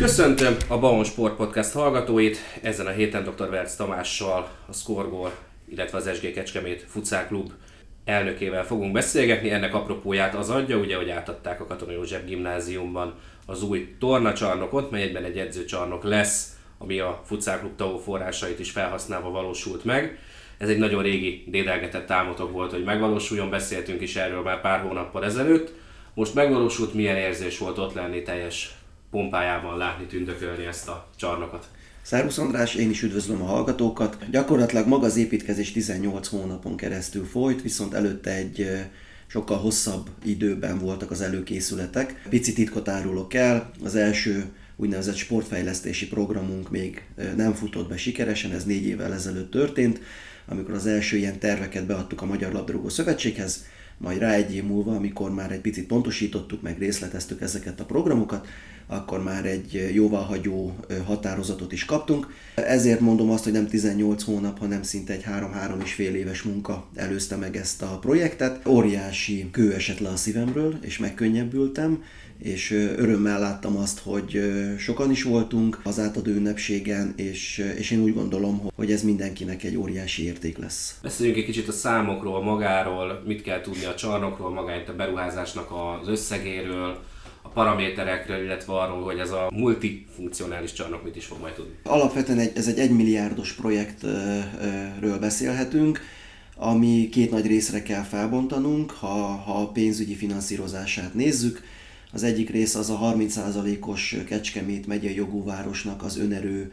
Köszöntöm a Baon Sport Podcast hallgatóit. Ezen a héten dr. Verc Tamással, a Scorgol, illetve az SG Kecskemét Futszál Klub elnökével fogunk beszélgetni. Ennek apropóját az adja, ugye, hogy átadták a Katona József gimnáziumban az új tornacsarnokot, mely egyben egy edzőcsarnok lesz, ami a Futsal Klub TAO forrásait is felhasználva valósult meg. Ez egy nagyon régi dédelgetett álmotok volt, hogy megvalósuljon, beszéltünk is erről már pár hónappal ezelőtt. Most megvalósult, milyen érzés volt ott lenni teljes pompájában látni, tündökölni ezt a csarnokot. Szervusz András, én is üdvözlöm a hallgatókat. Gyakorlatilag maga az építkezés 18 hónapon keresztül folyt, viszont előtte egy sokkal hosszabb időben voltak az előkészületek. Pici titkot árulok el, az első úgynevezett sportfejlesztési programunk még nem futott be sikeresen, ez négy évvel ezelőtt történt, amikor az első ilyen terveket beadtuk a Magyar Labdarúgó Szövetséghez, majd rá egy év múlva, amikor már egy picit pontosítottuk, meg részleteztük ezeket a programokat, akkor már egy jóváhagyó határozatot is kaptunk. Ezért mondom azt, hogy nem 18 hónap, hanem szinte egy 3-3 és fél éves munka előzte meg ezt a projektet. Óriási kő esett le a szívemről, és megkönnyebbültem, és örömmel láttam azt, hogy sokan is voltunk az átadó ünnepségen, és, és én úgy gondolom, hogy ez mindenkinek egy óriási érték lesz. Beszéljünk egy kicsit a számokról, magáról, mit kell tudni a csarnokról, magányt a beruházásnak az összegéről, a paraméterekről, illetve arról, hogy ez a multifunkcionális csarnok mit is fog majd tudni. Alapvetően egy, ez egy egymilliárdos projektről beszélhetünk, ami két nagy részre kell felbontanunk, ha, ha a pénzügyi finanszírozását nézzük. Az egyik rész az a 30%-os Kecskemét megyei jogúvárosnak az önerő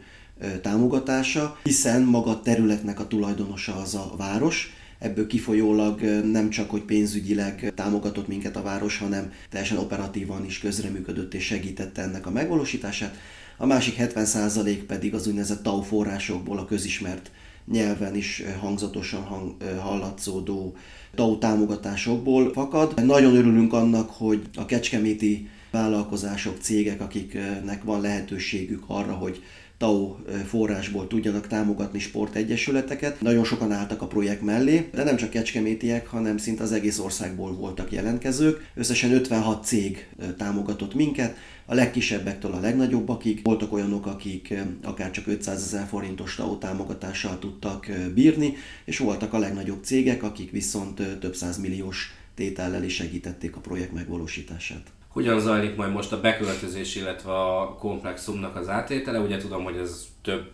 támogatása, hiszen maga a területnek a tulajdonosa az a város, ebből kifolyólag nem csak, hogy pénzügyileg támogatott minket a város, hanem teljesen operatívan is közreműködött és segítette ennek a megvalósítását. A másik 70% pedig az úgynevezett TAU forrásokból a közismert nyelven is hangzatosan hang, hallatszódó TAU támogatásokból fakad. Nagyon örülünk annak, hogy a kecskeméti vállalkozások, cégek, akiknek van lehetőségük arra, hogy TAO forrásból tudjanak támogatni sportegyesületeket. Nagyon sokan álltak a projekt mellé, de nem csak kecskemétiek, hanem szinte az egész országból voltak jelentkezők. Összesen 56 cég támogatott minket, a legkisebbektől a legnagyobbakig. Voltak olyanok, akik akár csak 500 ezer forintos TAO támogatással tudtak bírni, és voltak a legnagyobb cégek, akik viszont több milliós tétellel is segítették a projekt megvalósítását hogyan zajlik majd most a beköltözés, illetve a komplexumnak az átétele. Ugye tudom, hogy ez több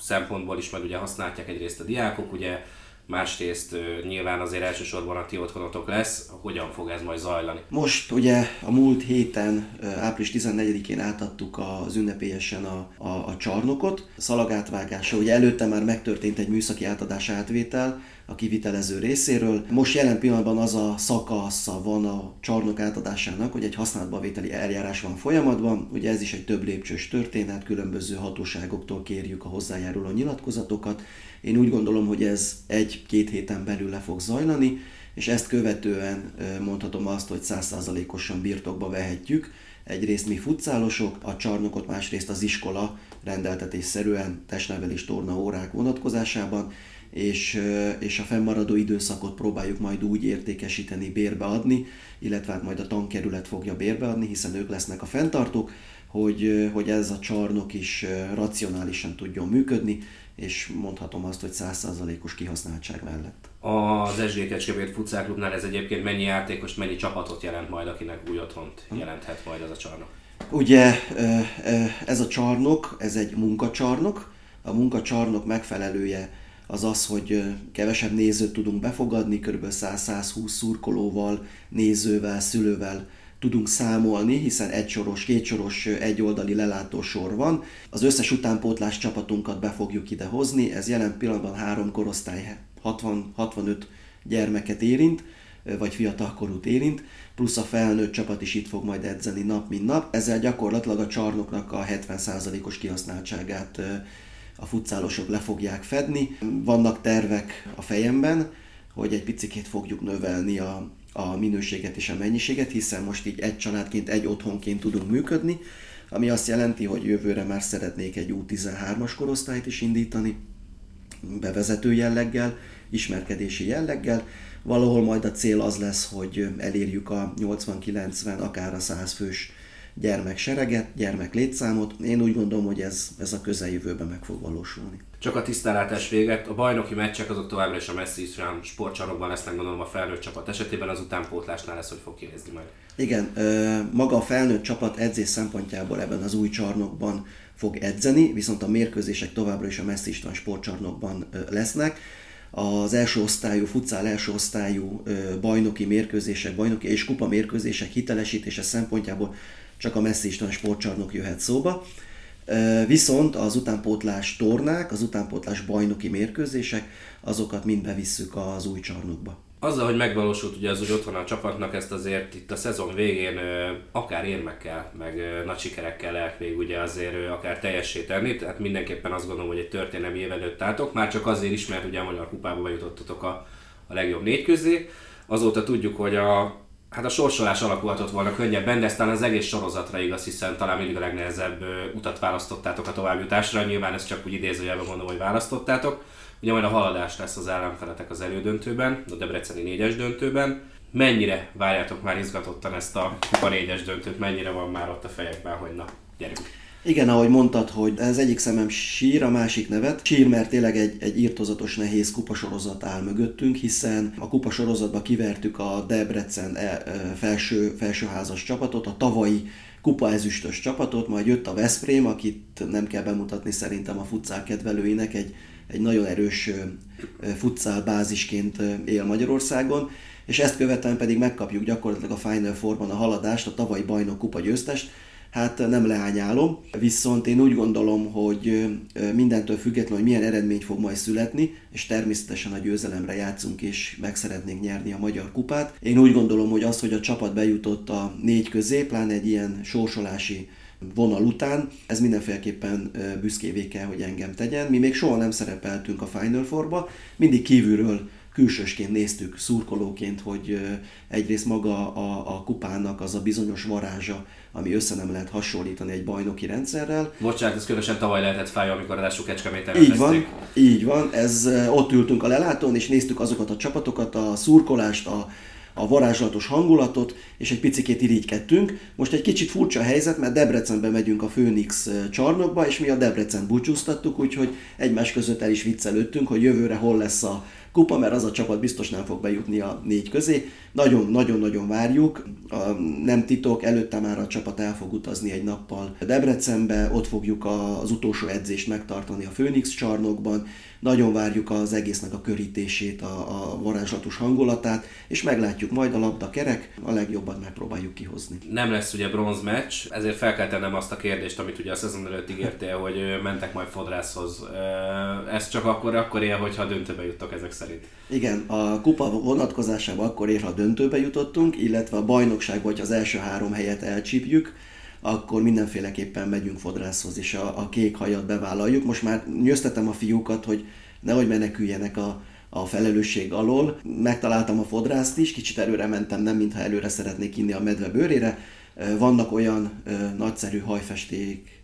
szempontból is majd ugye használják egyrészt a diákok, ugye másrészt nyilván azért elsősorban a ti otthonotok lesz, hogyan fog ez majd zajlani? Most ugye a múlt héten, április 14-én átadtuk az ünnepélyesen a, a, a csarnokot, szalagátvágása, ugye előtte már megtörtént egy műszaki átadás átvétel, a kivitelező részéről. Most jelen pillanatban az a szakasza van a csarnok átadásának, hogy egy használatba vételi eljárás van folyamatban. Ugye ez is egy több lépcsős történet, különböző hatóságoktól kérjük a hozzájáruló nyilatkozatokat. Én úgy gondolom, hogy ez egy-két héten belül le fog zajlani, és ezt követően mondhatom azt, hogy százszázalékosan birtokba vehetjük. Egyrészt mi futszálosok, a csarnokot, másrészt az iskola rendeltetésszerűen testnevelés torna órák vonatkozásában, és, és a fennmaradó időszakot próbáljuk majd úgy értékesíteni, bérbeadni, illetve hát majd a tankerület fogja bérbeadni, hiszen ők lesznek a fenntartók, hogy, hogy ez a csarnok is racionálisan tudjon működni, és mondhatom azt, hogy 100%-os kihasználtság mellett. Az SG Kecskemét futszálklubnál ez egyébként mennyi játékos, mennyi csapatot jelent majd, akinek új otthont hm. jelenthet majd ez a csarnok? Ugye ez a csarnok, ez egy munkacsarnok, a munkacsarnok megfelelője az az, hogy kevesebb nézőt tudunk befogadni, kb. 100-120 szurkolóval, nézővel, szülővel tudunk számolni, hiszen egy soros, két soros, egyoldali lelátósor van. Az összes utánpótlás csapatunkat be fogjuk ide hozni, ez jelen pillanatban három korosztály 60-65 gyermeket érint, vagy fiatalkorút érint, plusz a felnőtt csapat is itt fog majd edzeni nap, mint nap. Ezzel gyakorlatilag a csarnoknak a 70%-os kihasználtságát a futszálosok le fogják fedni. Vannak tervek a fejemben, hogy egy picit fogjuk növelni a, a minőséget és a mennyiséget, hiszen most így egy családként, egy otthonként tudunk működni, ami azt jelenti, hogy jövőre már szeretnék egy U13-as korosztályt is indítani, bevezető jelleggel, ismerkedési jelleggel. Valahol majd a cél az lesz, hogy elérjük a 80-90, akár a 100 fős gyermek sereget, gyermek létszámot. Én úgy gondolom, hogy ez, ez a közeljövőben meg fog valósulni. Csak a tisztálátás véget, a bajnoki meccsek azok továbbra is a Messi Islam sportcsarnokban lesznek, gondolom a felnőtt csapat esetében, az utánpótlásnál lesz, hogy fog kinézni majd. Igen, maga a felnőtt csapat edzés szempontjából ebben az új csarnokban fog edzeni, viszont a mérkőzések továbbra is a Messi István sportcsarnokban lesznek. Az első osztályú, futszál első osztályú bajnoki mérkőzések, bajnoki és kupa mérkőzések hitelesítése szempontjából csak a Messi István sportcsarnok jöhet szóba. Viszont az utánpótlás tornák, az utánpótlás bajnoki mérkőzések, azokat mind bevisszük az új csarnokba. Azzal, hogy megvalósult ugye az úgy otthon a csapatnak, ezt azért itt a szezon végén akár érmekkel, meg nagy sikerekkel lehet még ugye azért akár teljessé tehát mindenképpen azt gondolom, hogy egy történelmi év előtt álltok, már csak azért is, mert ugye a Magyar Kupába bejutottatok a, a legjobb négy közé. Azóta tudjuk, hogy a, hát a sorsolás alakulhatott volna könnyebben, de aztán az egész sorozatra igaz, hiszen talán mindig a legnehezebb utat választottátok a továbbjutásra, nyilván ezt csak úgy idézőjelben mondom, hogy választottátok. Ugye majd a haladás lesz az ellenfeletek az elődöntőben, a Debreceni négyes döntőben. Mennyire várjátok már izgatottan ezt a kupa négyes döntőt, mennyire van már ott a fejekben, hogy na, gyerünk. Igen, ahogy mondtad, hogy ez egyik szemem sír, a másik nevet. Sír, mert tényleg egy, egy írtozatos nehéz kupasorozat áll mögöttünk, hiszen a kupasorozatba kivertük a Debrecen e, felső, felsőházas csapatot, a tavalyi kupa ezüstös csapatot, majd jött a Veszprém, akit nem kell bemutatni szerintem a futszál kedvelőinek, egy, egy nagyon erős futszál bázisként él Magyarországon, és ezt követően pedig megkapjuk gyakorlatilag a Final Four-ban a haladást, a tavalyi bajnok kupa győztest, hát nem leányálom, viszont én úgy gondolom, hogy mindentől függetlenül, hogy milyen eredmény fog majd születni, és természetesen a győzelemre játszunk és meg szeretnénk nyerni a Magyar Kupát. Én úgy gondolom, hogy az, hogy a csapat bejutott a négy közé, pláne egy ilyen sorsolási vonal után, ez mindenféleképpen büszkévé kell, hogy engem tegyen. Mi még soha nem szerepeltünk a Final Four-ba, mindig kívülről külsősként néztük, szurkolóként, hogy egyrészt maga a, a kupának az a bizonyos varázsa, ami össze nem lehet hasonlítani egy bajnoki rendszerrel. Bocsánat, ez különösen tavaly lehetett fáj, amikor ráadásul Kecskeméten Így van, így van. Ez, ott ültünk a lelátón, és néztük azokat a csapatokat, a szurkolást, a, a varázslatos hangulatot, és egy picikét irigykedtünk. Most egy kicsit furcsa a helyzet, mert Debrecenbe megyünk a Phoenix csarnokba, és mi a Debrecen búcsúztattuk, úgyhogy egymás között el is viccelődtünk, hogy jövőre hol lesz a kupa, mert az a csapat biztos nem fog bejutni a négy közé. Nagyon-nagyon-nagyon várjuk. A, nem titok, előtte már a csapat el fog utazni egy nappal Debrecenbe, ott fogjuk az utolsó edzést megtartani a Phoenix csarnokban, nagyon várjuk az egésznek a körítését, a, a varázslatos hangulatát, és meglátjuk majd a labda kerek, a legjobbat megpróbáljuk kihozni. Nem lesz ugye bronz meccs, ezért fel kell tennem azt a kérdést, amit ugye a szezon előtt ígértél, hogy mentek majd fodrászhoz. Ez csak akkor, akkor él, hogyha döntőbe juttok ezek szerint. Igen, a kupa vonatkozásában akkor ér, ha döntőbe jutottunk, illetve a bajnokságban, hogy az első három helyet elcsípjük, akkor mindenféleképpen megyünk fodrászhoz, és a, a kék hajat bevállaljuk. Most már nyöztetem a fiúkat, hogy nehogy meneküljenek a, a felelősség alól. Megtaláltam a fodrászt is, kicsit előre mentem, nem mintha előre szeretnék inni a medve bőrére. Vannak olyan nagyszerű hajfesték,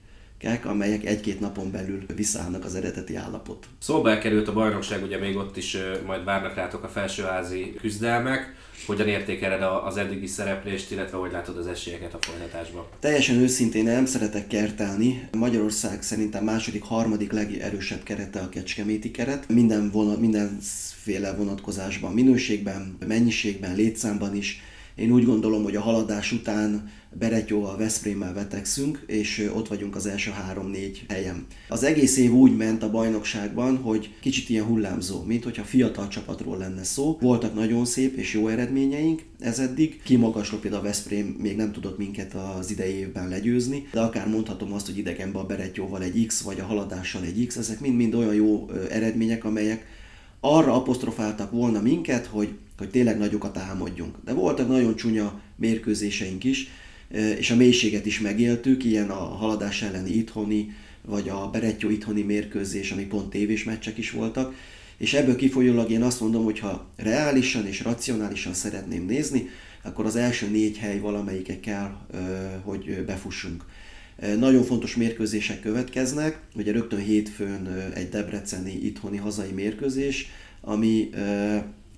amelyek egy-két napon belül visszaállnak az eredeti állapot. Szóba elkerült a bajnokság, ugye még ott is majd várnak rátok a felsőházi küzdelmek. Hogyan értékeled az eddigi szereplést, illetve hogy látod az esélyeket a folytatásban? Teljesen őszintén nem szeretek kertelni. Magyarország szerintem második, harmadik legerősebb kerete a kecskeméti keret. Minden vonat, mindenféle vonatkozásban, minőségben, mennyiségben, létszámban is én úgy gondolom, hogy a haladás után Beretyóval, Veszprémmel vetekszünk, és ott vagyunk az első három-négy helyen. Az egész év úgy ment a bajnokságban, hogy kicsit ilyen hullámzó, mint hogyha fiatal csapatról lenne szó. Voltak nagyon szép és jó eredményeink, ez eddig. Kimagasló a Veszprém még nem tudott minket az idei évben legyőzni, de akár mondhatom azt, hogy idegenben a Beretyóval egy X, vagy a haladással egy X, ezek mind-mind olyan jó eredmények, amelyek arra apostrofáltak volna minket, hogy hogy tényleg nagyokat álmodjunk. De voltak nagyon csúnya mérkőzéseink is, és a mélységet is megéltük, ilyen a haladás elleni itthoni, vagy a Berettyó itthoni mérkőzés, ami pont tévés meccsek is voltak, és ebből kifolyólag én azt mondom, hogy ha reálisan és racionálisan szeretném nézni, akkor az első négy hely valamelyike kell, hogy befussunk. Nagyon fontos mérkőzések következnek, ugye rögtön hétfőn egy debreceni itthoni hazai mérkőzés, ami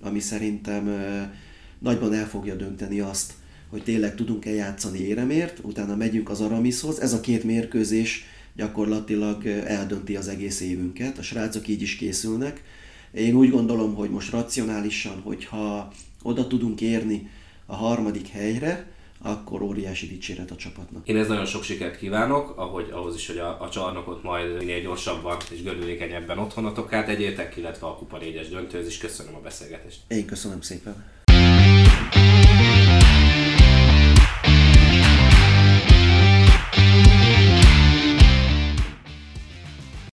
ami szerintem nagyban el fogja dönteni azt, hogy tényleg tudunk-e játszani éremért, utána megyünk az Aramishoz. Ez a két mérkőzés gyakorlatilag eldönti az egész évünket. A srácok így is készülnek. Én úgy gondolom, hogy most racionálisan, hogyha oda tudunk érni a harmadik helyre, akkor óriási dicséret a csapatnak. Én ez nagyon sok sikert kívánok, ahogy ahhoz is, hogy a, a csarnokot majd minél gyorsabban és gördülékenyebben otthonatok át egyétek, illetve a Kupa 4-es döntőhöz is köszönöm a beszélgetést. Én köszönöm szépen.